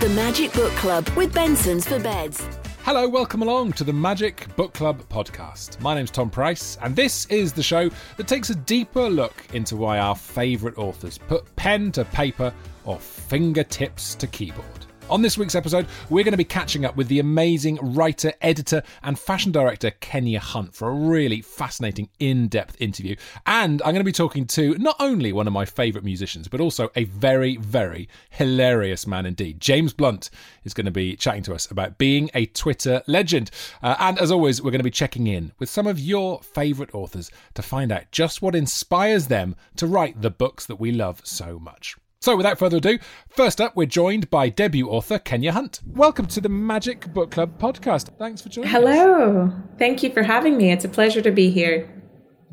The Magic Book Club with Bensons for Beds. Hello, welcome along to the Magic Book Club podcast. My name's Tom Price, and this is the show that takes a deeper look into why our favourite authors put pen to paper or fingertips to keyboard. On this week's episode, we're going to be catching up with the amazing writer, editor, and fashion director Kenya Hunt for a really fascinating, in depth interview. And I'm going to be talking to not only one of my favourite musicians, but also a very, very hilarious man indeed. James Blunt is going to be chatting to us about being a Twitter legend. Uh, and as always, we're going to be checking in with some of your favourite authors to find out just what inspires them to write the books that we love so much. So, without further ado, first up, we're joined by debut author Kenya Hunt. Welcome to the Magic Book Club podcast. Thanks for joining us. Hello. Us. Thank you for having me. It's a pleasure to be here.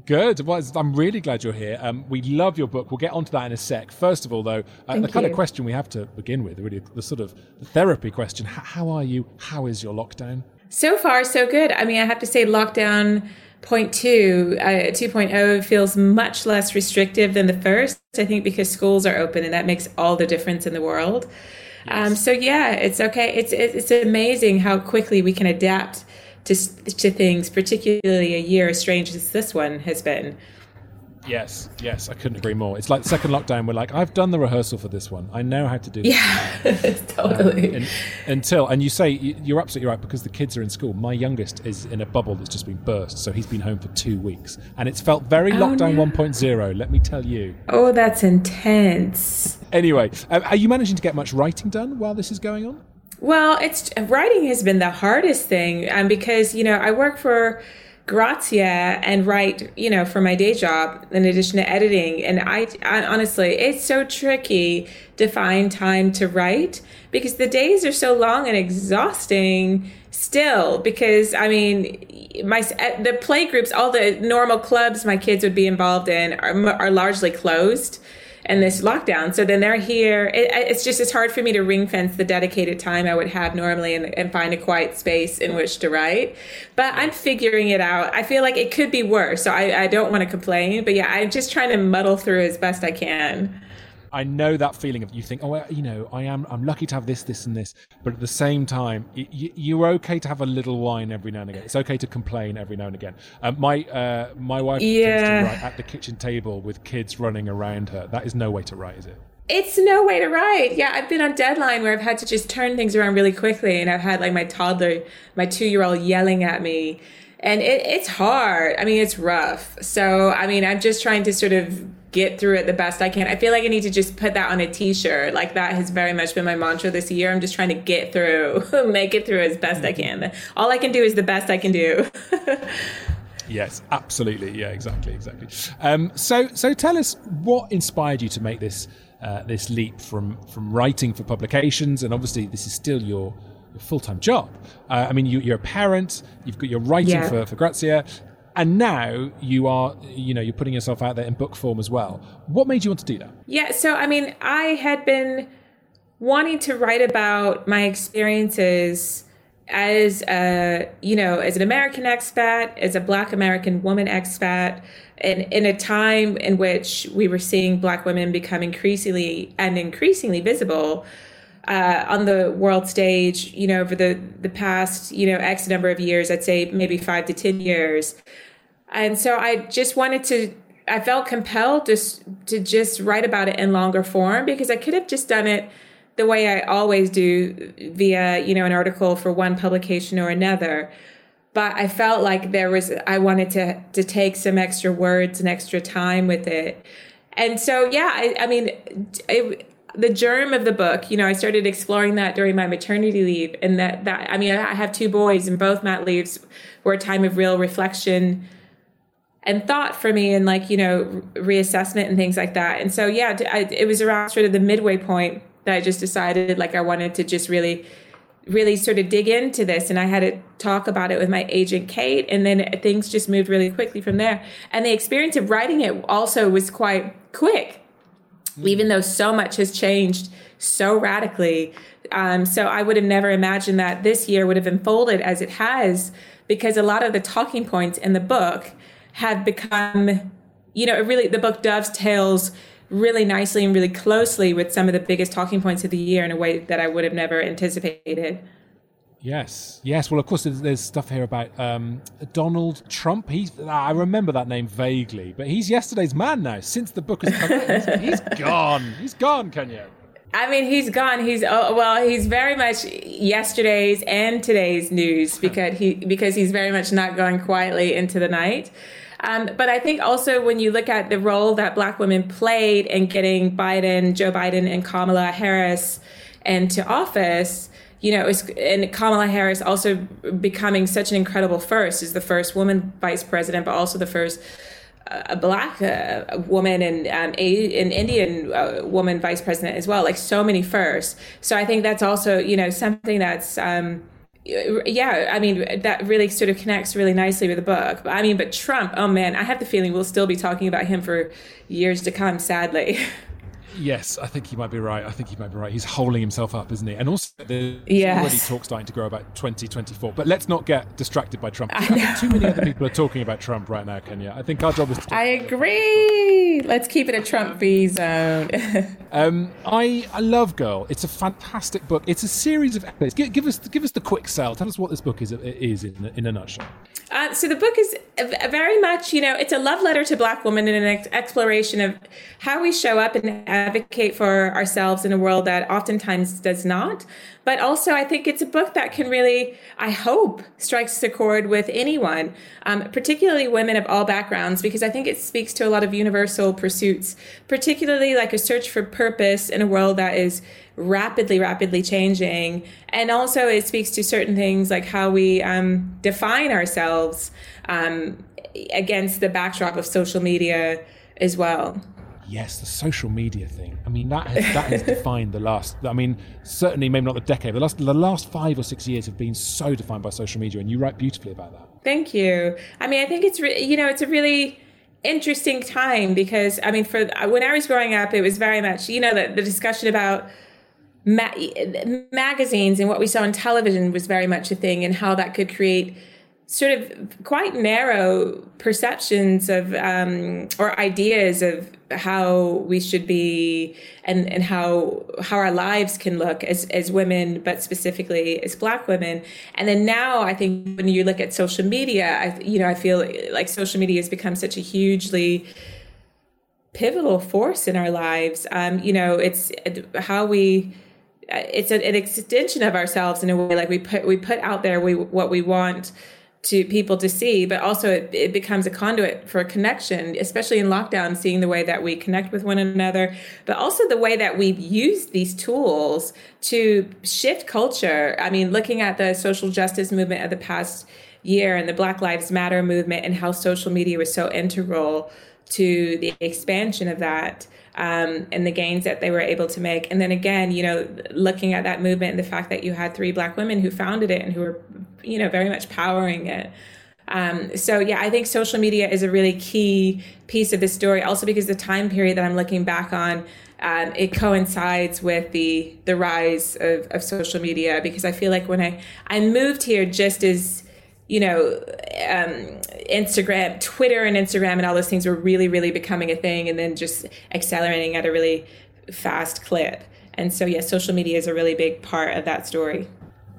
Good. Well, I'm really glad you're here. Um, we love your book. We'll get onto that in a sec. First of all, though, uh, the kind of question we have to begin with, really, the sort of therapy question how are you? How is your lockdown? So far, so good. I mean, I have to say, lockdown point two, uh, 2.0 feels much less restrictive than the first. I think because schools are open and that makes all the difference in the world. Um, yes. Um, so yeah, it's okay. It's it's amazing how quickly we can adapt to to things, particularly a year as strange as this one has been. Yes, yes, I couldn't agree more. It's like the second lockdown. We're like, I've done the rehearsal for this one. I know how to do. This yeah, totally. Um, and, until and you say you're absolutely right because the kids are in school. My youngest is in a bubble that's just been burst, so he's been home for two weeks, and it's felt very oh, lockdown no. 1.0. Let me tell you. Oh, that's intense. Anyway, uh, are you managing to get much writing done while this is going on? Well, it's writing has been the hardest thing, um, because you know I work for Grazia and write, you know, for my day job in addition to editing. And I, I, honestly, it's so tricky to find time to write because the days are so long and exhausting still because I mean, my eh, the play groups, all the normal clubs my kids would be involved in are, are largely closed and this lockdown. So then they're here. It, it's just it's hard for me to ring fence the dedicated time I would have normally and, and find a quiet space in which to write. But I'm figuring it out. I feel like it could be worse, so I, I don't want to complain. But yeah, I'm just trying to muddle through as best I can. I know that feeling of you think, oh, you know, I am, I'm lucky to have this, this, and this, but at the same time, you, you're okay to have a little wine every now and again. It's okay to complain every now and again. Um, my uh, my wife yeah. to write at the kitchen table with kids running around her. That is no way to write, is it? It's no way to write. Yeah, I've been on deadline where I've had to just turn things around really quickly, and I've had like my toddler, my two year old, yelling at me and it, it's hard. I mean, it's rough. So, I mean, I'm just trying to sort of get through it the best I can. I feel like I need to just put that on a t-shirt. Like that has very much been my mantra this year. I'm just trying to get through, make it through as best I can. All I can do is the best I can do. yes, absolutely. Yeah, exactly, exactly. Um, so, so tell us what inspired you to make this uh, this leap from from writing for publications, and obviously this is still your full time job. Uh, I mean, you, are a parent. You've got you're writing yeah. for for Grazia, and now you are you know you're putting yourself out there in book form as well. What made you want to do that? Yeah so i mean i had been wanting to write about my experiences as a you know as an american expat as a black american woman expat and in a time in which we were seeing black women become increasingly and increasingly visible uh, on the world stage, you know, over the the past, you know, X number of years, I'd say maybe five to ten years, and so I just wanted to, I felt compelled to, to just write about it in longer form because I could have just done it the way I always do via, you know, an article for one publication or another. But I felt like there was, I wanted to, to take some extra words and extra time with it. And so, yeah, I, I mean, it, the germ of the book, you know, I started exploring that during my maternity leave. And that, that, I mean, I have two boys and both mat leaves were a time of real reflection and thought for me and like you know reassessment and things like that. And so yeah I, it was around sort of the midway point that i just decided like i wanted to just really really sort of dig into this. And i had to talk about it with my agent kate and then things just moved really quickly from there. And the experience of writing it also was quite quick mm. even though so much has changed so radically. Um, so i would have never imagined that this year would have unfolded as it has because a lot of the talking points in the book have become, you know, really the book dovetails really nicely and really closely with some of the biggest talking points of the year in a way that I would have never anticipated. Yes, yes. Well, of course, there's, there's stuff here about um, Donald Trump. He's I remember that name vaguely, but he's yesterday's man now. Since the book has come out, he's, he's gone. He's gone, Kenya. I mean, he's gone. He's oh, well, he's very much yesterday's and today's news because he because he's very much not going quietly into the night. Um, but I think also when you look at the role that Black women played in getting Biden, Joe Biden, and Kamala Harris into office, you know, was, and Kamala Harris also becoming such an incredible first is the first woman vice president, but also the first a black uh, woman and um, a, an Indian uh, woman vice president as well. Like so many firsts. So I think that's also you know something that's. Um, yeah, I mean that really sort of connects really nicely with the book. I mean, but Trump, oh man, I have the feeling we'll still be talking about him for years to come. Sadly. Yes, I think he might be right. I think he might be right. He's holding himself up, isn't he? And also, there's yes. already talk starting to grow about 2024. But let's not get distracted by Trump. too many other people are talking about Trump right now, Kenya. I think our job is to. I agree. Let's keep it a Trump free zone. um, I I love Girl. It's a fantastic book. It's a series of essays. Give, give, us give us the quick sell. Tell us what this book is is in in a nutshell. Uh, so the book is very much, you know, it's a love letter to Black women and an ex- exploration of how we show up and advocate for ourselves in a world that oftentimes does not. But also, I think it's a book that can really, I hope, strikes a chord with anyone, um, particularly women of all backgrounds, because I think it speaks to a lot of universal pursuits, particularly like a search for purpose in a world that is rapidly, rapidly changing. And also, it speaks to certain things like how we um, define ourselves um, against the backdrop of social media as well. Yes, the social media thing. I mean, that has, that has defined the last. I mean, certainly maybe not the decade. The last the last five or six years have been so defined by social media, and you write beautifully about that. Thank you. I mean, I think it's re- you know it's a really interesting time because I mean, for uh, when I was growing up, it was very much you know the, the discussion about ma- magazines and what we saw on television was very much a thing, and how that could create sort of quite narrow perceptions of um, or ideas of how we should be and and how how our lives can look as as women but specifically as black women. And then now i think when you look at social media i you know i feel like social media has become such a hugely pivotal force in our lives. Um, you know it's how we it's an extension of ourselves in a way like we put we put out there we, what we want to people to see, but also it, it, becomes a conduit for a connection, especially in lockdown, seeing the way that we connect with one another, but also the way that we've used these tools to shift culture. I mean, looking at the social justice movement of the past year and the Black Lives Matter movement and how social media was so integral to the expansion of that. Um, and the gains that they were able to make. And then again, you know, looking at that movement and the fact that you had three black women who founded it and who were you know, very much powering it. Um, so yeah, I think social media is a really key piece of the story. Also because the time period that I'm looking back on, um, it coincides with the the rise of, of social media. Because I feel like when I I moved here just as you know um, Instagram, Twitter, and Instagram, and all those things were really really becoming a thing, and then just accelerating at a really fast clip. And so yeah, social media is a really big part of that story.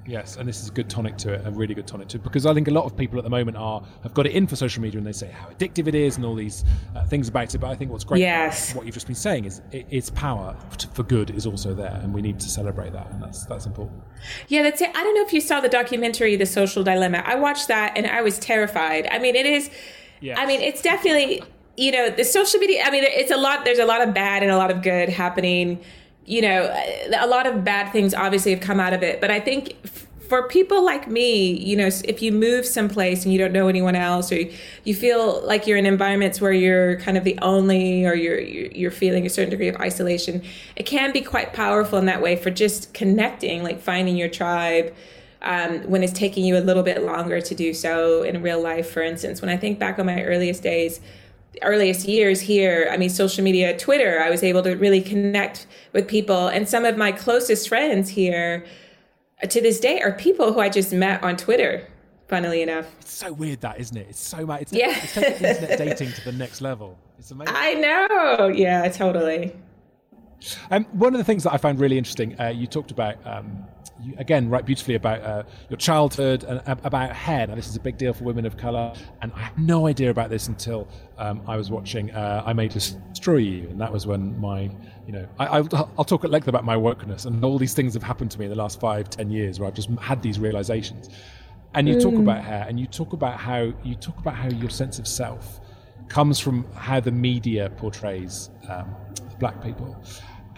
Yes, and this is a good tonic to it, a really good tonic to it, because I think a lot of people at the moment are have got it in for social media and they say how addictive it is and all these uh, things about it. But I think what's great, yes. what you've just been saying is it, its power for good is also there, and we need to celebrate that, and that's that's important. Yeah, that's it. I don't know if you saw the documentary The Social Dilemma. I watched that and I was terrified. I mean, it is. Yes. I mean, it's definitely you know the social media. I mean, it's a lot. There's a lot of bad and a lot of good happening you know, a lot of bad things obviously have come out of it. But I think for people like me, you know, if you move someplace and you don't know anyone else, or you feel like you're in environments where you're kind of the only, or you're you're feeling a certain degree of isolation, it can be quite powerful in that way for just connecting, like finding your tribe. Um, when it's taking you a little bit longer to do so in real life, for instance, when I think back on my earliest days, earliest years here, I mean, social media, Twitter, I was able to really connect with people. And some of my closest friends here to this day are people who I just met on Twitter. funnily enough. It's so weird that, isn't it? It's so much. It's, Yeah. it's taking internet dating to the next level. It's amazing. I know. Yeah, totally. Um, one of the things that I found really interesting, uh, you talked about, um, you, again, write beautifully about uh, your childhood and uh, about hair. Now, this is a big deal for women of colour, and I had no idea about this until um, I was watching uh, I May Destroy You, and that was when my, you know, I, I'll, I'll talk at length about my wokeness, and all these things have happened to me in the last five, ten years where I've just had these realizations. And you talk about hair, and you talk about how you talk about how your sense of self comes from how the media portrays um, black people.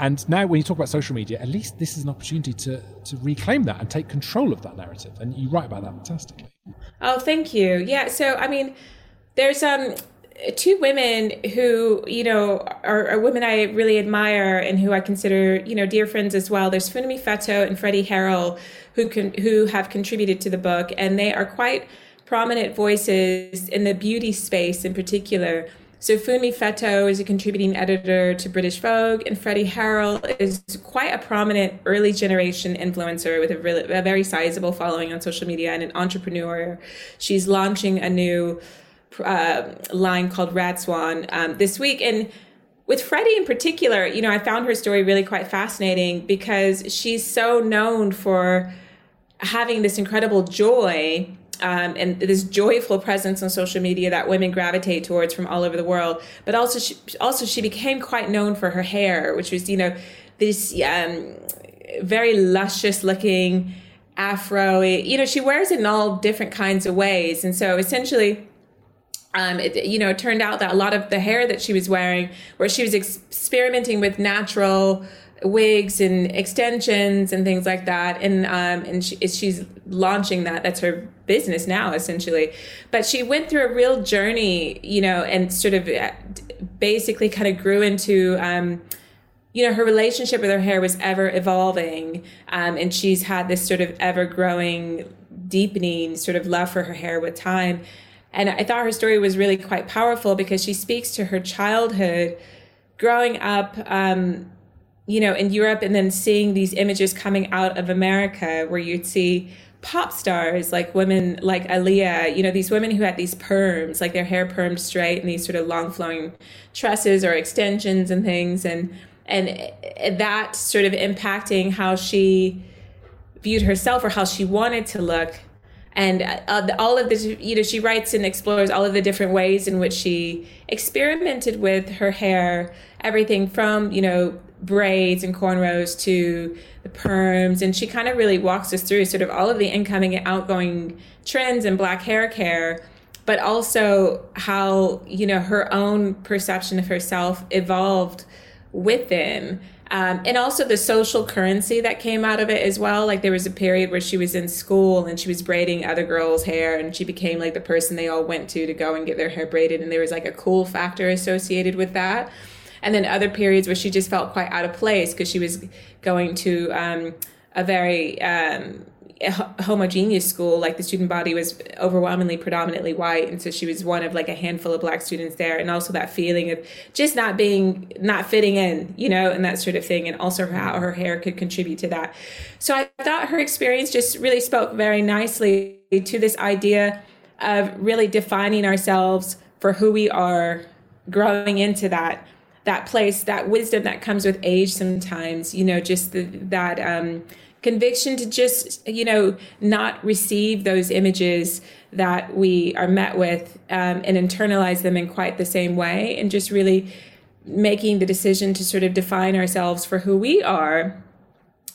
And now, when you talk about social media, at least this is an opportunity to, to reclaim that and take control of that narrative. And you write about that fantastically. Oh, thank you. Yeah. So, I mean, there's um two women who you know are, are women I really admire and who I consider you know dear friends as well. There's Funmi Fetto and Freddie Harrel who can who have contributed to the book, and they are quite prominent voices in the beauty space in particular. So Funmi Fetto is a contributing editor to British Vogue, and Freddie Harrel is quite a prominent early generation influencer with a, really, a very sizable following on social media and an entrepreneur. She's launching a new uh, line called RadSwan um, this week, and with Freddie in particular, you know, I found her story really quite fascinating because she's so known for having this incredible joy um, and this joyful presence on social media that women gravitate towards from all over the world. But also, she, also she became quite known for her hair, which was you know this um, very luscious looking afro. You know, she wears it in all different kinds of ways, and so essentially. Um, it, you know, it turned out that a lot of the hair that she was wearing, where she was experimenting with natural wigs and extensions and things like that. And um, and she, she's launching that. That's her business now, essentially. But she went through a real journey, you know, and sort of uh, basically kind of grew into. Um, you know, her relationship with her hair was ever evolving, um, and she's had this sort of ever growing, deepening sort of love for her hair with time. And I thought her story was really quite powerful because she speaks to her childhood, growing up, um, you know, in Europe and then seeing these images coming out of America where you'd see pop stars like women like Aaliyah, you know, these women who had these perms, like their hair permed straight and these sort of long flowing tresses or extensions and things. And, and that sort of impacting how she viewed herself or how she wanted to look. And uh, all of this, you know, she writes and explores all of the different ways in which she experimented with her hair, everything from, you know, braids and cornrows to the perms. And she kind of really walks us through sort of all of the incoming and outgoing trends in black hair care but also how you know her own perception of herself evolved with them. Um, and also the social currency that came out of it as well. Like there was a period where she was in school and she was braiding other girls hair and she became like the person they all went to to go and get their hair braided. And there was like a cool factor associated with that and then other periods where she just felt quite out of place because she was going to um, a very um, homogeneous school. Like the student body was overwhelmingly predominantly white. And so she was one of like a handful of black students there. And also that feeling of just not being not fitting in you know and that sort of thing. And also how her hair could contribute to that. So i thought her experience just really spoke very nicely to this idea of really defining ourselves for who we are growing into that that place that wisdom that comes with age sometimes you know just the, that um conviction to just you know not receive those images that we are met with um, and internalize them in quite the same way and just really making the decision to sort of define ourselves for who we are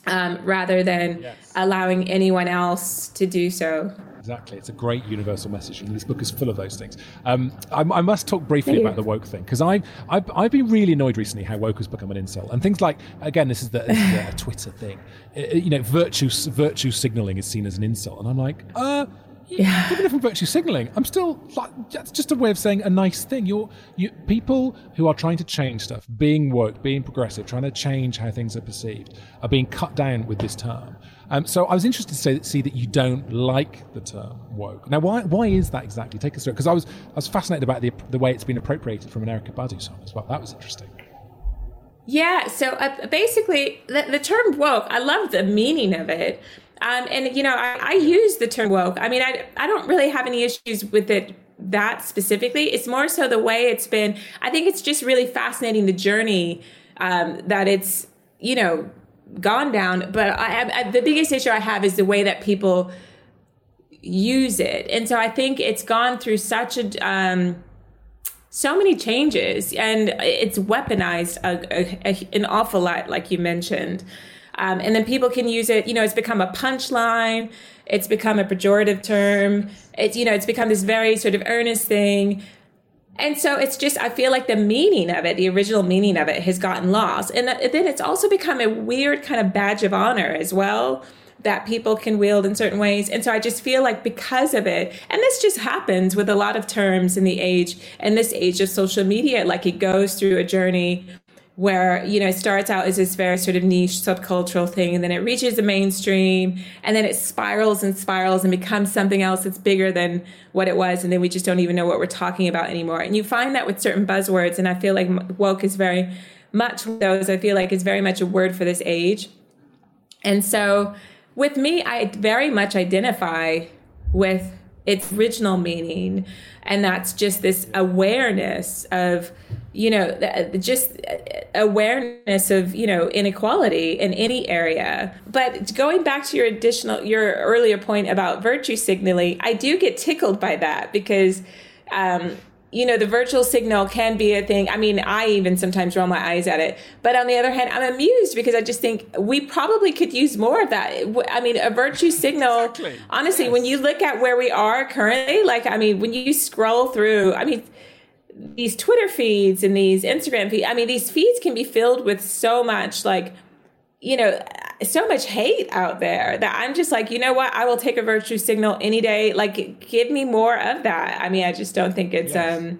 um, rather than yes. allowing anyone else to do so exactly. It's a great universal message, and this book is full of those things. Um, I, I, must talk briefly about the woke thing because I've, I've, I've been really annoyed recently how woke has become an insult, and things like again, this is the, this is the Twitter thing. It, you know, virtue virtue signaling is seen as an insult, and I'm like, uh. Yeah. Even if I'm virtue signaling, I'm still like that's just a way of saying a nice thing. You're you people who are trying to change stuff, being woke, being progressive, trying to change how things are perceived, are being cut down with this term. Um, so I was interested to say, see that you don't like the term woke. Now, why why is that exactly? Take us through because I was I was fascinated about the the way it's been appropriated from an Erykah Badu song as well. That was interesting. Yeah, so uh, basically, the, the term woke, I love the meaning of it. Um, and you know, I, I use the term woke. I mean, I I don't really have any issues with it that specifically. It's more so the way it's been. I think it's just really fascinating the journey um, that it's you know gone down. But I, I, the biggest issue I have is the way that people use it, and so I think it's gone through such a um, so many changes, and it's weaponized a, a, a, an awful lot, like you mentioned. Um, and then people can use it. You know, it's become a punchline. It's become a pejorative term. It's you know, it's become this very sort of earnest thing. And so it's just, I feel like the meaning of it, the original meaning of it has gotten lost. And then it's also become a weird kind of badge of honor as well that people can wield in certain ways. And so I just feel like because of it, and this just happens with a lot of terms in the age, and this age of social media, like it goes through a journey where you know it starts out as this very sort of niche subcultural thing and then it reaches the mainstream and then it spirals and spirals and becomes something else that's bigger than what it was and then we just don't even know what we're talking about anymore. And you find that with certain buzzwords and i feel like woke is very much those. I feel like is very much a word for this age. And so with me i very much identify with its original meaning and that's just this awareness of you know just awareness of you know inequality in any area but going back to your additional your earlier point about virtue signaling i do get tickled by that because um, you know, the virtual signal can be a thing. I mean, I even sometimes roll my eyes at it. But on the other hand, I'm amused because I just think we probably could use more of that. I mean, a virtue signal, exactly. honestly, yes. when you look at where we are currently, like, I mean, when you scroll through, I mean, these Twitter feeds and these Instagram feeds, I mean, these feeds can be filled with so much like you know, so much hate out there that I'm just like, you know what? I will take a virtue signal any day. Like, give me more of that. I mean, I just don't think it's, yes. um,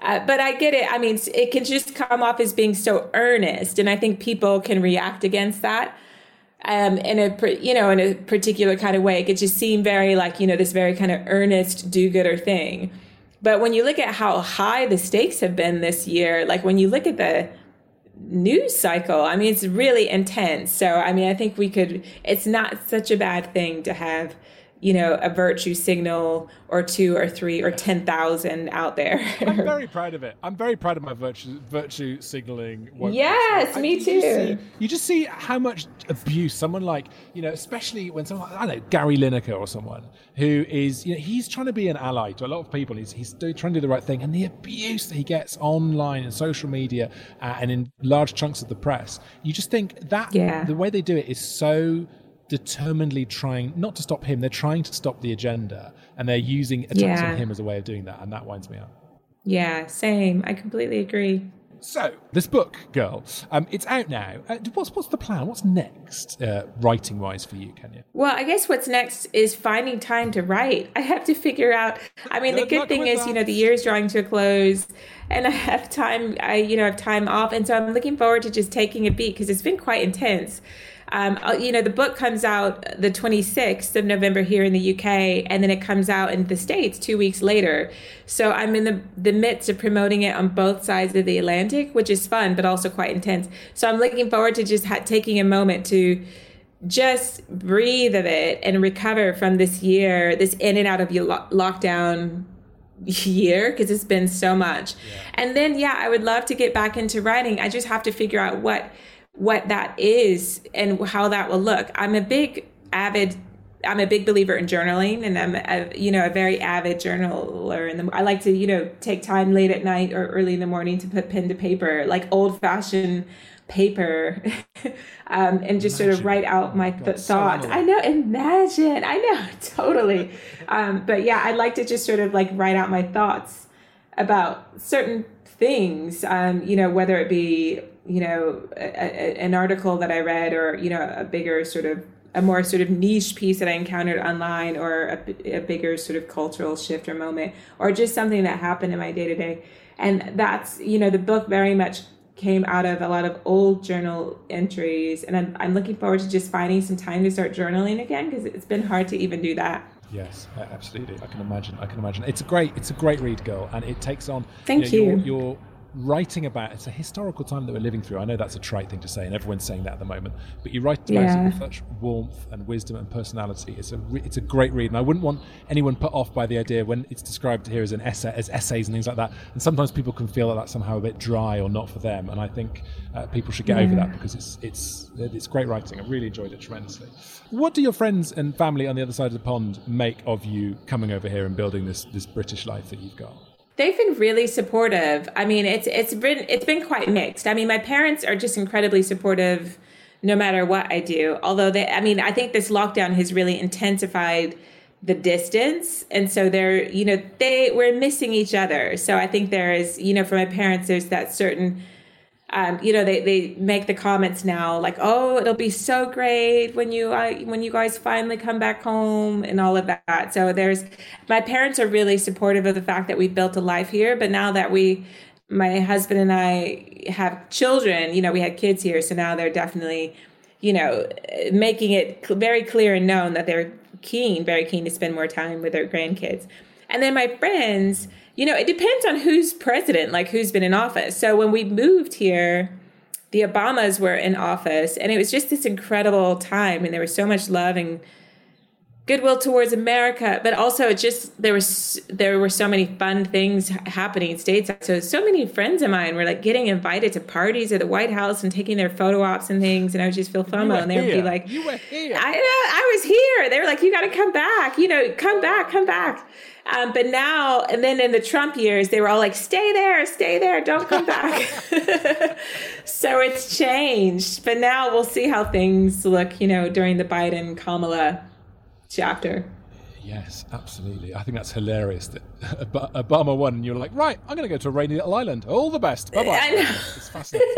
uh, but I get it. I mean, it can just come off as being so earnest, and I think people can react against that um, in a you know in a particular kind of way. It could just seem very like you know this very kind of earnest do-gooder thing. But when you look at how high the stakes have been this year, like when you look at the news cycle. I mean, it's really intense. So, I mean, I think we could, it's not such a bad thing to have, you know, a virtue signal or two or three or 10,000 out there. I'm very proud of it. I'm very proud of my virtue, virtue signaling. Yes, me too. You just, see, you just see how much abuse someone like, you know, especially when someone, I don't know, Gary Lineker or someone who is, you know, he's trying to be an ally to a lot of people. He's, he's trying to do the right thing. And the abuse that he gets online and social media uh, and in large chunks of the press, you just think that yeah. the way they do it is so determinedly trying not to stop him, they're trying to stop the agenda and they're using attacks yeah. on him as a way of doing that, and that winds me up. Yeah, same. I completely agree. So, this book, girl, um, it's out now. Uh, what's what's the plan? What's next, uh, writing wise, for you, Kenya? Well, I guess what's next is finding time to write. I have to figure out. I mean, good the good thing is, that. you know, the year's drawing to a close, and I have time. I you know have time off, and so I'm looking forward to just taking a beat because it's been quite intense. Um, uh, you know, the book comes out the 26th of November here in the UK, and then it comes out in the States two weeks later. So I'm in the, the midst of promoting it on both sides of the Atlantic, which is fun, but also quite intense. So I'm looking forward to just ha- taking a moment to just breathe of it and recover from this year, this in and out of your lo- lockdown year because it's been so much. Yeah. And then, yeah, I would love to get back into writing. I just have to figure out what what that is and how that will look. I'm a big avid I'm a big believer in journaling and I'm a, you know a very avid journaler and I like to you know take time late at night or early in the morning to put pen to paper like old fashioned paper um, and just imagine. sort of write out my th- thoughts. So I know, imagine. I know, totally. Um, but yeah, I like to just sort of like write out my thoughts about certain things, um, you know, whether it be you know, a, a, an article that I read or, you know, a bigger sort of, a more sort of niche piece that I encountered online or a, a bigger sort of cultural shift or moment or just something that happened in my day to day. And that's, you know, the book very much came out of a lot of old journal entries. And I'm, I'm looking forward to just finding some time to start journaling again because it's been hard to even do that. Yes, absolutely. I can imagine. I can imagine. It's a great, it's a great read, girl, and it takes on. Thank you. Know, you. Your, your writing about it's a historical time that we're living through. I know that's a trite thing to say, and everyone's saying that at the moment. But you write about yeah. it with such warmth and wisdom and personality. It's a re- it's a great read, and I wouldn't want anyone put off by the idea when it's described here as an essay, as essays and things like that. And sometimes people can feel that that's somehow a bit dry or not for them. And I think uh, people should get yeah. over that because it's it's it's great writing. I really enjoyed it tremendously. What do your friends and family on the other side of the pond make of you coming over here and building this this British life that you've got? They've been really supportive. I mean, it's it's been it's been quite mixed. I mean, my parents are just incredibly supportive no matter what I do. Although they I mean, I think this lockdown has really intensified the distance and so they're you know they we're missing each other so i think there is you know for my parents there's that certain um, you know, they, they make the comments now like, "Oh, it'll be so great when you uh, when you guys finally come back home and all of that." So there's my parents are really supportive of the fact that we built a life here, but now that we my husband and I have children, you know, we had kids here, so now they're definitely, you know, making it very clear and known that they're keen, very keen to spend more time with their grandkids. And then my friends, you know, it depends on who's president, like who's been in office. So when we moved here, the Obamas were in office, and it was just this incredible time, and there was so much love and goodwill towards America, but also it just there was there were so many fun things happening stateside. So so many friends of mine were like getting invited to parties at the White House and taking their photo ops and things, and I would just feel FOMO, and they would be like, "You were here." I I was here. They were like, "You got to come back. You know, come back, come back." Um, but now, and then in the Trump years, they were all like, stay there, stay there, don't come back. so it's changed. But now we'll see how things look, you know, during the Biden Kamala chapter. Yes, absolutely. I think that's hilarious that Obama won and you're like, right, I'm going to go to a rainy little island. All the best. Bye bye. It's fascinating.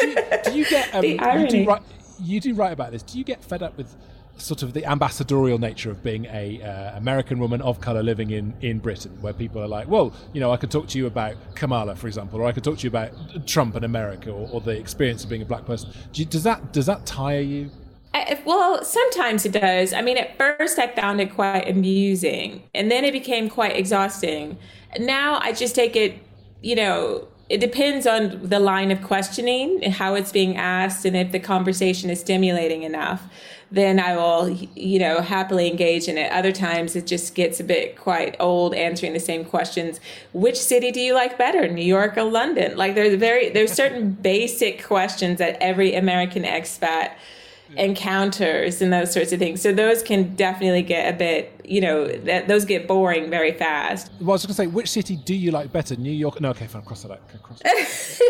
do, you, do, you, get. Um, you, do write, you do write about this. Do you get fed up with sort of the ambassadorial nature of being a uh, American woman of color living in in Britain, where people are like, well, you know, I could talk to you about Kamala, for example, or I could talk to you about Trump in America, or, or the experience of being a black person. Do you, does that does that tire you? I, well, sometimes it does. I mean, at first I found it quite amusing, and then it became quite exhausting. Now I just take it, you know, it depends on the line of questioning, and how it's being asked, and if the conversation is stimulating enough then I will, you know, happily engage in it. Other times it just gets a bit quite old answering the same questions. Which city do you like better, New York or London? Like there's very there's certain basic questions that every American expat Mm. encounters and those sorts of things. So those can definitely get a bit, you know, that those get boring very fast. Well, I was going to say, which city do you like better, New York? No, okay, fine, cross that out. Okay, cross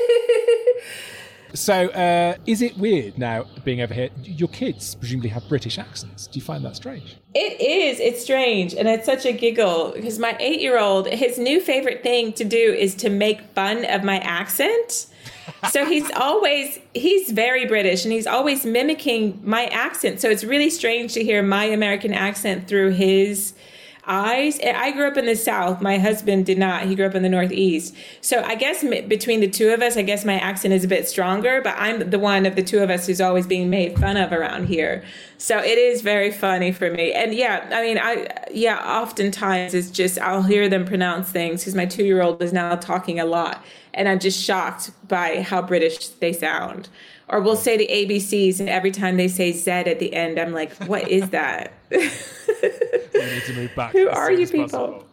So, uh, is it weird now being over here? Your kids presumably have British accents. Do you find that strange? It is. It's strange. And it's such a giggle because my eight year old, his new favorite thing to do is to make fun of my accent. so he's always he's very british and he's always mimicking my accent so it's really strange to hear my american accent through his eyes. I grew up in the South. My husband did not. He grew up in the Northeast. So I guess between the two of us, I guess my accent is a bit stronger, but I'm the one of the two of us who's always being made fun of around here. So it is very funny for me. And yeah, I mean, I, yeah, oftentimes it's just, I'll hear them pronounce things because my two year old is now talking a lot. And I'm just shocked by how British they sound or we'll say the ABCs, and every time they say Z at the end, I'm like, what is that? We need to move back. Who are you people?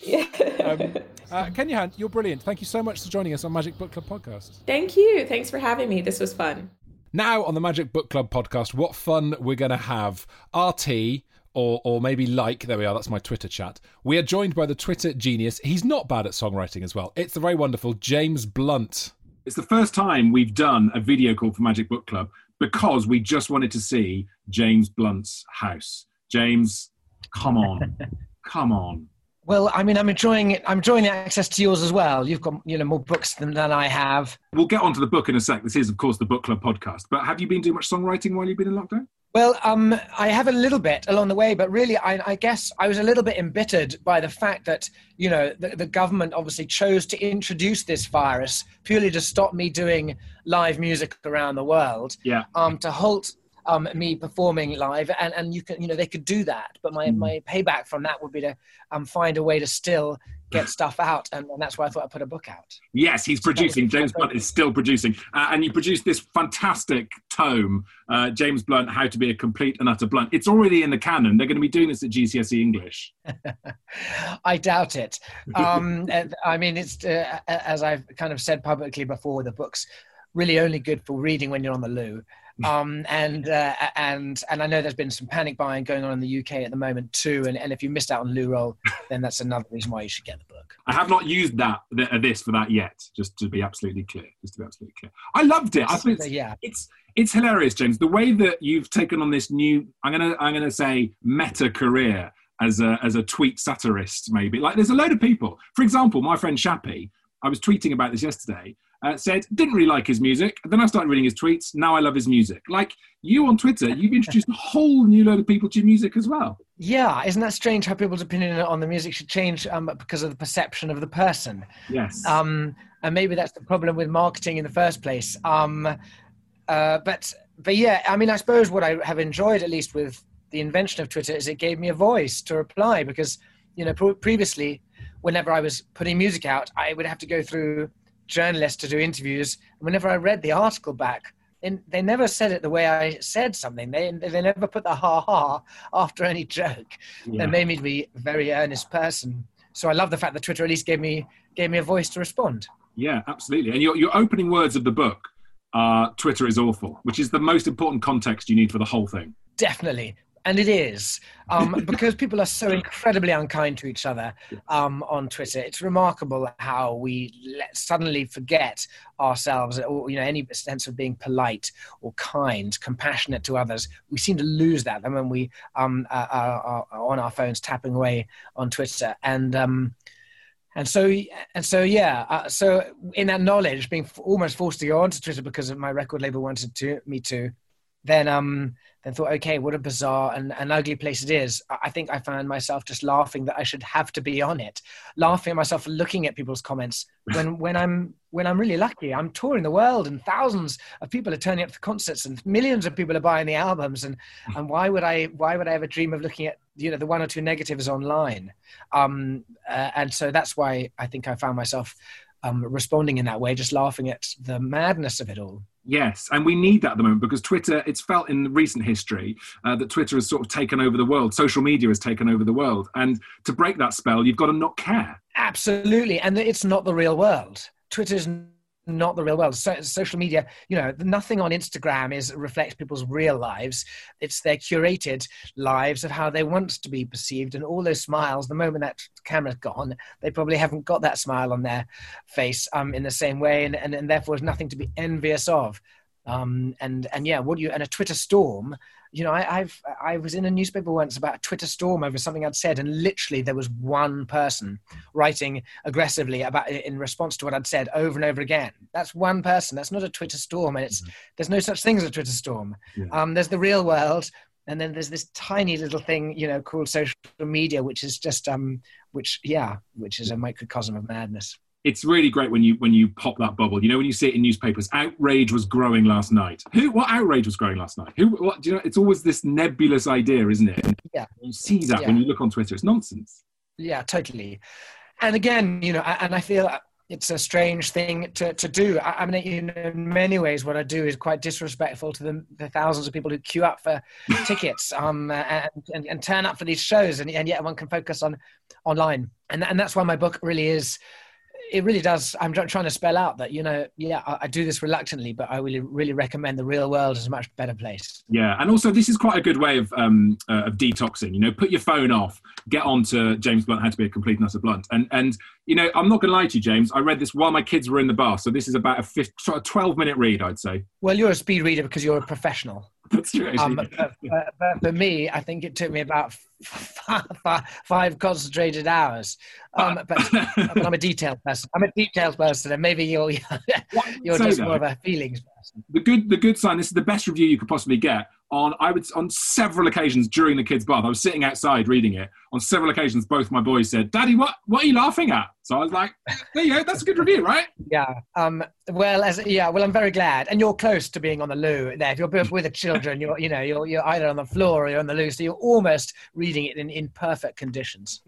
Yeah. um, uh, Kenya Hunt, you're brilliant. Thank you so much for joining us on Magic Book Club podcast. Thank you. Thanks for having me. This was fun. Now on the Magic Book Club podcast, what fun we're going to have. RT or or maybe like there we are that's my twitter chat we are joined by the twitter genius he's not bad at songwriting as well it's the very wonderful james blunt it's the first time we've done a video call for Magic Book Club because we just wanted to see James Blunt's house. James, come on, come on. Well, I mean, I'm enjoying it. I'm enjoying the access to yours as well. You've got, you know, more books than, than I have. We'll get onto the book in a sec. This is, of course, the book club podcast. But have you been doing much songwriting while you've been in lockdown? Well, um, I have a little bit along the way, but really, I, I, guess I was a little bit embittered by the fact that you know the, the, government obviously chose to introduce this virus purely to stop me doing live music around the world. Yeah. Um, to halt um, me performing live, and, and you can, you know, they could do that. But my, mm. my payback from that would be to um, find a way to still get stuff out, and, and, that's why I thought I'd put a book out. Yes, he's so producing. James Blunt is still producing, uh, and you produced this fantastic tome, uh, James Blunt: How to Be a Complete and Utter Blunt. It's already in the canon. They're going to be doing this at GCSE English. I doubt it. Um, I mean, it's uh, as I've kind of said publicly before, the book's really only good for reading when you're on the loo. Um, and uh, and and I know there's been some panic buying going on in the UK at the moment too. And, and if you missed out on Roll, then that's another reason why you should get the book. I have not used that uh, this for that yet. Just to be absolutely clear. Just to be absolutely clear. I loved it. I think it's, yeah. it's it's hilarious, James. The way that you've taken on this new, I'm gonna I'm gonna say meta career as a as a tweet satirist, maybe. Like there's a load of people. For example, my friend Shappy. I was tweeting about this yesterday uh, said didn't really like his music. Then I started reading his tweets. Now I love his music. Like you on Twitter, you've introduced a whole new load of people to your music as well. Yeah, isn't that strange how people's opinion on the music should change um, because of the perception of the person? Yes. Um, and maybe that's the problem with marketing in the first place. Um, uh, but but yeah, I mean, I suppose what I have enjoyed at least with the invention of Twitter is it gave me a voice to reply because you know previously whenever I was putting music out, I would have to go through journalists to do interviews. And whenever I read the article back, they never said it the way I said something. They they never put the ha ha after any joke. Yeah. That made me be a very earnest person. So I love the fact that Twitter at least gave me gave me a voice to respond. Yeah, absolutely. And your your opening words of the book are Twitter is awful, which is the most important context you need for the whole thing. Definitely and it is um, because people are so incredibly unkind to each other um, on Twitter. It's remarkable how we let, suddenly forget ourselves, or you know, any sense of being polite or kind, compassionate to others. We seem to lose that when we um, are, are, are, on our phones tapping away on Twitter, and um, and so and so yeah. Uh, so in that knowledge, being f- almost forced to go onto Twitter because of my record label wanted to me to, then um then thought, okay, what a bizarre and an ugly place it is. I think I found myself just laughing that I should have to be on it, laughing at myself looking at people's comments when when I'm when I'm really lucky. I'm touring the world and thousands of people are turning up for concerts and millions of people are buying the albums and and why would I why would I ever dream of looking at you know the one or two negatives online? Um, uh, and so that's why I think I found myself um, responding in that way, just laughing at the madness of it all. Yes, and we need that at the moment because Twitter, it's felt in recent history uh, that Twitter has sort of taken over the world. Social media has taken over the world. And to break that spell, you've got to not care. Absolutely. And it's not the real world. Twitter's not the real world. So, social media, you know, nothing on Instagram is reflects people's real lives. It's their curated lives of how they want to be perceived, and all those smiles. The moment that camera's gone, they probably haven't got that smile on their face um, in the same way, and, and, and therefore is nothing to be envious of. Um, and and yeah, what you and a Twitter storm you know, I, have I was in a newspaper once about a Twitter storm over something I'd said, and literally there was one person writing aggressively about it in response to what I'd said over and over again. That's one person. That's not a Twitter storm, and it's mm-hmm. there's no such thing as a Twitter storm. Yeah. Um, there's the real world, and then there's this tiny little thing, you know, called social media, which is just um, which yeah, which is a microcosm of madness it's really great when you when you pop that bubble. You know, when you see it in newspapers, outrage was growing last night. Who? What outrage was growing last night? Who? What? Do you know? It's always this nebulous idea, isn't it? Yeah. You see that yeah. when you look on Twitter. It's nonsense. Yeah, totally. And again, you know, and I feel it's a strange thing to, to do. I, I mean, you know, in many ways, what I do is quite disrespectful to the, the thousands of people who queue up for tickets um, and, and, and, turn up for these shows, and, and yet one can focus on online. And, and that's why my book really is it really does. I'm trying to spell out that you know, yeah, I, I, do this reluctantly, but I really, really recommend the real world is a much better place. Yeah, and also this is quite a good way of um, uh, of detoxing. You know, put your phone off, get on to James Blunt, How to Be a Complete and Utter Blunt, and and you know, I'm not going to lie to you, James. I read this while my kids were in the bar, so this is about a of 12 minute read, I'd say. Well, you're a speed reader because you're a professional. That's true. Um, but, but, but, for me, I think it took me about five, five concentrated hours. Um, but, but, I'm a detailed person. I'm a detailed person, and maybe you're you're just more of a feelings person. The good the good sign. This is the best review you could possibly get on. I would on several occasions during the kids' bath. I was sitting outside reading it. On several occasions, both my boys said, "Daddy, what what are you laughing at?" So I was like, there you go, that's a good review, right? Yeah. Um, well, as yeah, well, I'm very glad, and you're close to being on the loo. There, if you're with the children, you're you know you're you're either on the floor or you're on the loo, so you're almost reading it in, in perfect conditions.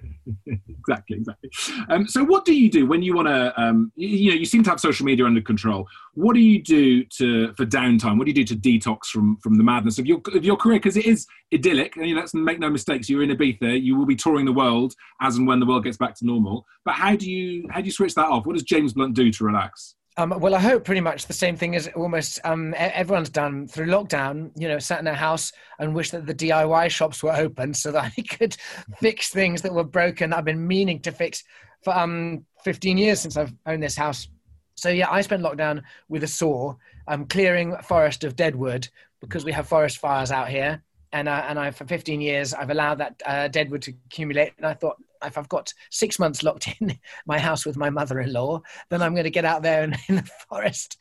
exactly, exactly. Um, so, what do you do when you want to? Um, you, you, know, you seem to have social media under control. What do you do to for downtime? What do you do to detox from from the madness of your of your career? Because it is idyllic, and you know, let's make no mistakes. You're in Ibiza. You will be touring the world as and when the world gets back to normal. But how do you how do you switch that off? What does James Blunt do to relax? Um, well, I hope pretty much the same thing as almost um, everyone's done through lockdown. You know, sat in a house and wish that the DIY shops were open so that I could fix things that were broken. I've been meaning to fix for um, 15 years since I've owned this house. So yeah, I spent lockdown with a saw, um, clearing forest of dead wood because we have forest fires out here. And, uh, and I, for 15 years, I've allowed that uh, dead wood to accumulate. And I thought, if I've got six months locked in my house with my mother-in-law, then I'm going to get out there in, in the forest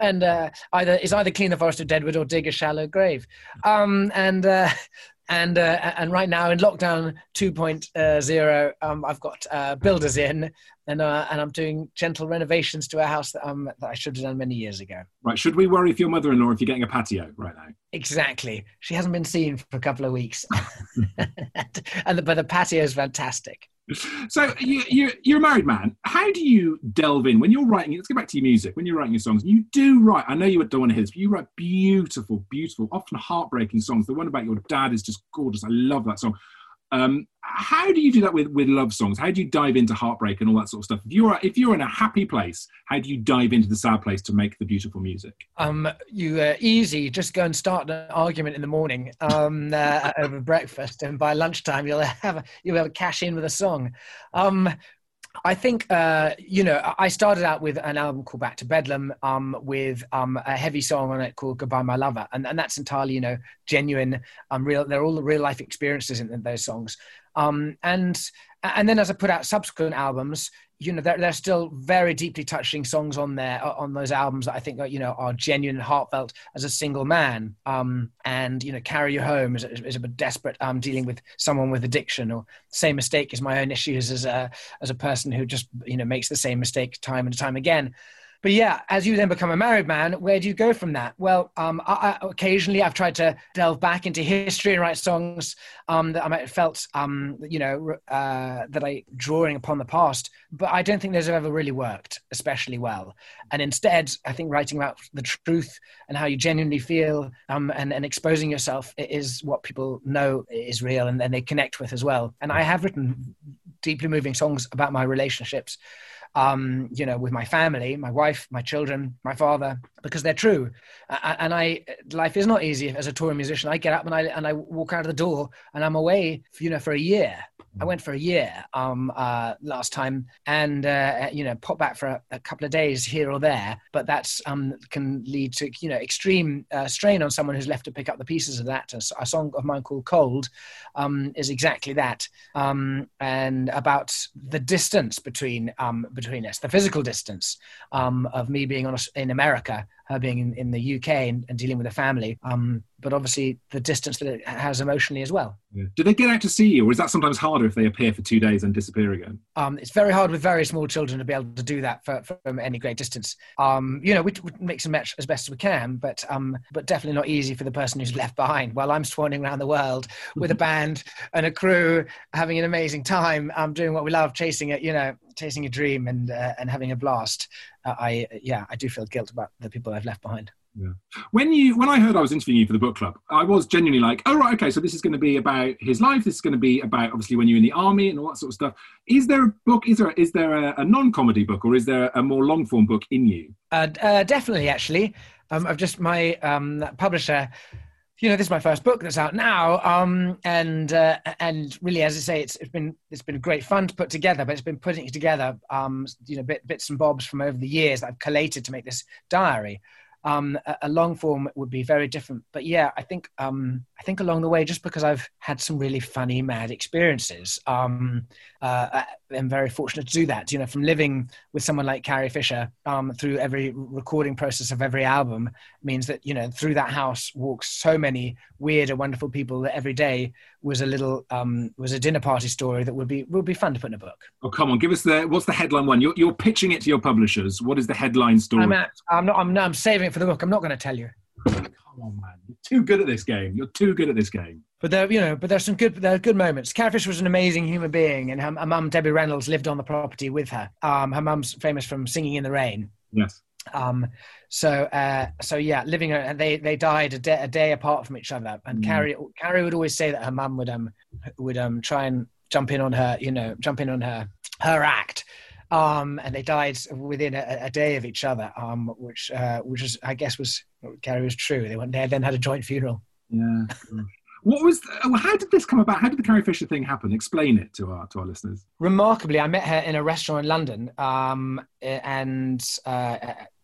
and uh, either is either clean the forest of deadwood or dig a shallow grave. Um, and uh, and uh, and right now in lockdown 2.0, um, I've got uh, builders in, and uh, and I'm doing gentle renovations to a house that um that I should have done many years ago. Right? Should we worry for your mother-in-law if you're getting a patio right now? Exactly. She hasn't been seen for a couple of weeks, and the, but the patio is fantastic. So you, you, you're a married man. How do you delve in when you're writing? Let's go back to your music. When you're writing your songs, you do write. I know you don't want to hear this, but you write beautiful, beautiful, often heartbreaking songs. The one about your dad is just gorgeous. I love that song. Um, how do you do that with, with love songs? How do you dive into heartbreak and all that sort of stuff? If you're if you're in a happy place, how do you dive into the sad place to make the beautiful music? Um, you uh, easy. Just go and start an argument in the morning um, uh, over breakfast, and by lunchtime you'll have you'll have a cash in with a song. Um, I think uh, you know I started out with an album called Back to Bedlam um, with um, a heavy song on it called Goodbye My Lover, and, and that's entirely you know genuine, um, real. They're all the real life experiences in, in those songs, um, and and then as I put out subsequent albums, you know, there, there's still very deeply touching songs on there uh, on those albums that I think are, you know are genuine and heartfelt as a single man. Um, and you know, carry you home is, is a bit desperate um, dealing with someone with addiction or same mistake as my own issues as a as a person who just you know makes the same mistake time and time again but yeah, as you then become a married man, where do you go from that? Well, um, I, I, occasionally I've tried to delve back into history and write songs um, that I might have felt, um, you know, uh, that I drawing upon the past. But I don't think those have ever really worked especially well. And instead, I think writing about the truth and how you genuinely feel um, and, and exposing yourself is what people know is real and, and they connect with as well. And I have written deeply moving songs about my relationships um, you know, with my family, my wife, my children, my father, because they're true. And I, life is not easy as a touring musician. I get up and I and I walk out of the door and I'm away, you know, for a year. I went for a year um, uh, last time, and uh, you know, pop back for a, a, couple of days here or there. But that's um, can lead to you know extreme uh, strain on someone who's left to pick up the pieces of that. A, a song of mine called "Cold" um, is exactly that, um, and about the distance between um, between us, the physical distance um, of me being on a, in America her being in, in the UK and, and, dealing with a family. Um, but obviously the distance that it has emotionally as well. Yeah. Do they get out to see you, or is that sometimes harder if they appear for two days and disappear again? Um, it's very hard with very small children to be able to do that for, from any great distance. Um, you know, we, we mix and match as best as we can, but um, but definitely not easy for the person who's left behind. While I'm swanning around the world with a band and a crew, having an amazing time, I'm um, doing what we love, chasing it, you know, chasing a dream and uh, and having a blast. I yeah, I do feel guilt about the people I've left behind. Yeah. When you when I heard I was interviewing you for the book club, I was genuinely like, oh right, okay, so this is going to be about his life. This is going to be about obviously when you're in the army and all that sort of stuff. Is there a book? Is there is there a, a non comedy book or is there a more long form book in you? Uh, uh, definitely, actually. Um, I've just my um, publisher you know, this is my first book that's out now, um, and uh, and really, as I say, it's, it's been it's been great fun to put together, but it's been putting it together, um, you know, bit, bits and bobs from over the years that I've collated to make this diary. Um, a, long form would be very different. But yeah, I think um, I think along the way, just because I've had some really funny, mad experiences, um, uh, I'm very fortunate to do that. You know, from living with someone like Carrie Fisher um, through every recording process of every album means that you know through that house walks so many weird and wonderful people every day was a little um, was a dinner party story that would be would be fun to put in a book. Oh come on, give us the what's the headline one? You're, you're pitching it to your publishers. What is the headline story? I'm, at, I'm not. I'm, I'm saving it for the book. I'm not going to tell you. Come on, man. You're too good at this game. You're too good at this game. But there, you know, but there's some good, there are good moments. Carrie Fisher was an amazing human being, and her, her mum Debbie Reynolds lived on the property with her. Um, her mum's famous from singing in the rain. Yes. Um, so, uh, so yeah, living, and they they died a day, a day apart from each other. And mm. Carrie, Carrie would always say that her mum would um would um try and jump in on her, you know, jump in on her her act. Um, and they died within a, a day of each other, um, which uh, which was, I guess, was Carrie was true. They went, they then had a joint funeral. Yeah. What was? How did this come about? How did the Carrie Fisher thing happen? Explain it to our to our listeners. Remarkably, I met her in a restaurant in London, um, and uh,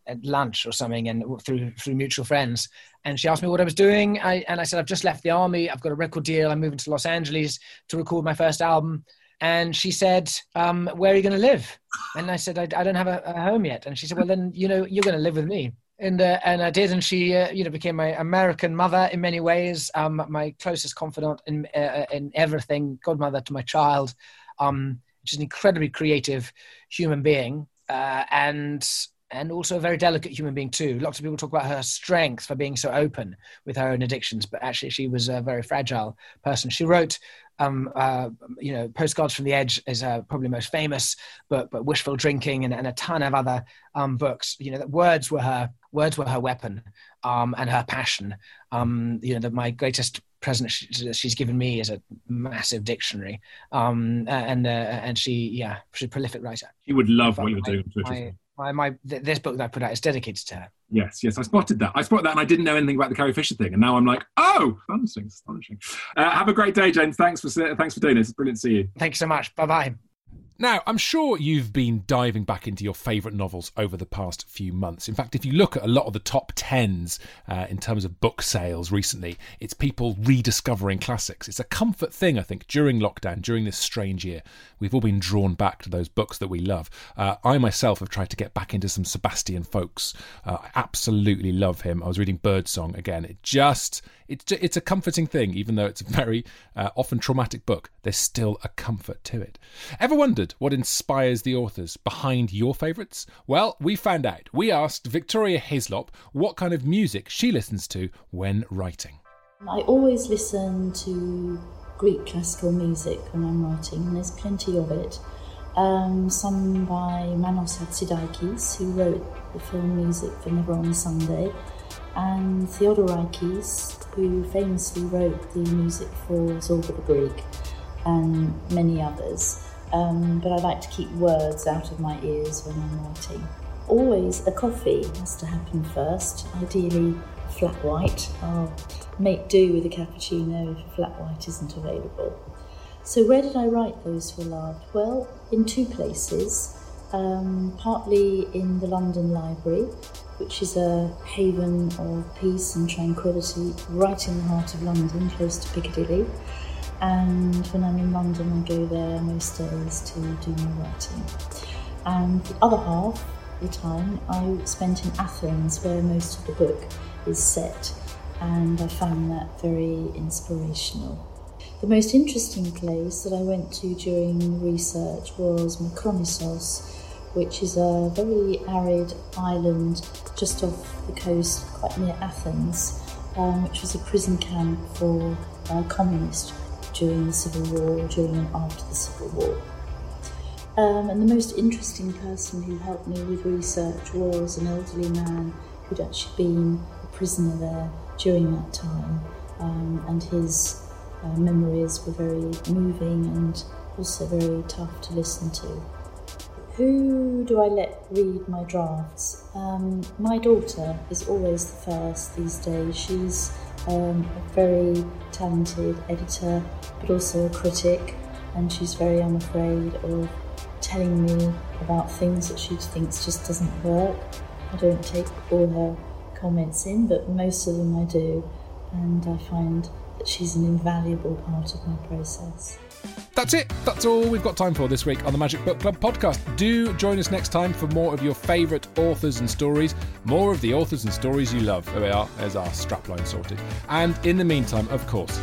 at lunch or something, and through through mutual friends. And she asked me what I was doing, I, and I said I've just left the army. I've got a record deal. I'm moving to Los Angeles to record my first album. And she said, um, "Where are you going to live?" And I said, I, I don't have a, a, home yet." And she said, "Well, then you know you're going to live with me." and uh, and I did, and she uh, you know became my American mother in many ways, um, my closest confidant in uh, in everything, godmother to my child. Um, she's an incredibly creative human being, uh, and and also a very delicate human being too. Lots of people talk about her strength for being so open with her own addictions, but actually she was a very fragile person. She wrote um, uh, you know, Postcards from the Edge is uh, probably most famous, but but Wishful Drinking and, and a ton of other um, books. You know, that words were her words were her weapon um, and her passion. Um, you know, that my greatest present she's given me is a massive dictionary, um, and uh, and she yeah, she's a prolific writer. She would love what you're doing on Twitter. My, my, my this book that I put out is dedicated to her. Yes, yes, I spotted that. I spotted that, and I didn't know anything about the Carrie Fisher thing, and now I'm like, oh, astonishing, astonishing. Uh, have a great day, James. Thanks for thanks for doing this. It's brilliant to see you. Thank you so much. Bye bye. Now, I'm sure you've been diving back into your favourite novels over the past few months. In fact, if you look at a lot of the top tens uh, in terms of book sales recently, it's people rediscovering classics. It's a comfort thing, I think, during lockdown, during this strange year. We've all been drawn back to those books that we love. Uh, I myself have tried to get back into some Sebastian Faulks. Uh, I absolutely love him. I was reading Birdsong again. It just it's it's a comforting thing, even though it's a very uh, often traumatic book. There's still a comfort to it. Ever wondered what inspires the authors behind your favourites? Well, we found out. We asked Victoria Hislop what kind of music she listens to when writing. I always listen to Greek classical music when I'm writing, and there's plenty of it. Um, some by Manos Hatzidakis, who wrote the film music for Never on Sunday, and Theodorakis, who famously wrote the music for Zorba the Greek and many others. Um, but I like to keep words out of my ears when I'm writing. Always a coffee has to happen first, ideally flat white. I'll make do with a cappuccino if flat white isn't available. So, where did I write Those Who Are Loved? Well, in two places. Um, partly in the London Library, which is a haven of peace and tranquility right in the heart of London, close to Piccadilly. And when I'm in London, I go there most days to do my writing. And the other half of the time I spent in Athens, where most of the book is set, and I found that very inspirational. The most interesting place that I went to during research was Makronisos, which is a very arid island just off the coast, quite near Athens, um, which was a prison camp for uh, communists during the Civil War, during and after the Civil War. Um, and the most interesting person who helped me with research was an elderly man who'd actually been a prisoner there during that time, um, and his uh, memories were very moving and also very tough to listen to. Who do I let read my drafts? Um, my daughter is always the first these days. She's um, a very talented editor, but also a critic, and she's very unafraid of telling me about things that she thinks just doesn't work. I don't take all her comments in, but most of them I do, and I find that she's an invaluable part of my process. That's it. That's all we've got time for this week on the Magic Book Club podcast. Do join us next time for more of your favourite authors and stories, more of the authors and stories you love. There we are. There's our strapline sorted. And in the meantime, of course,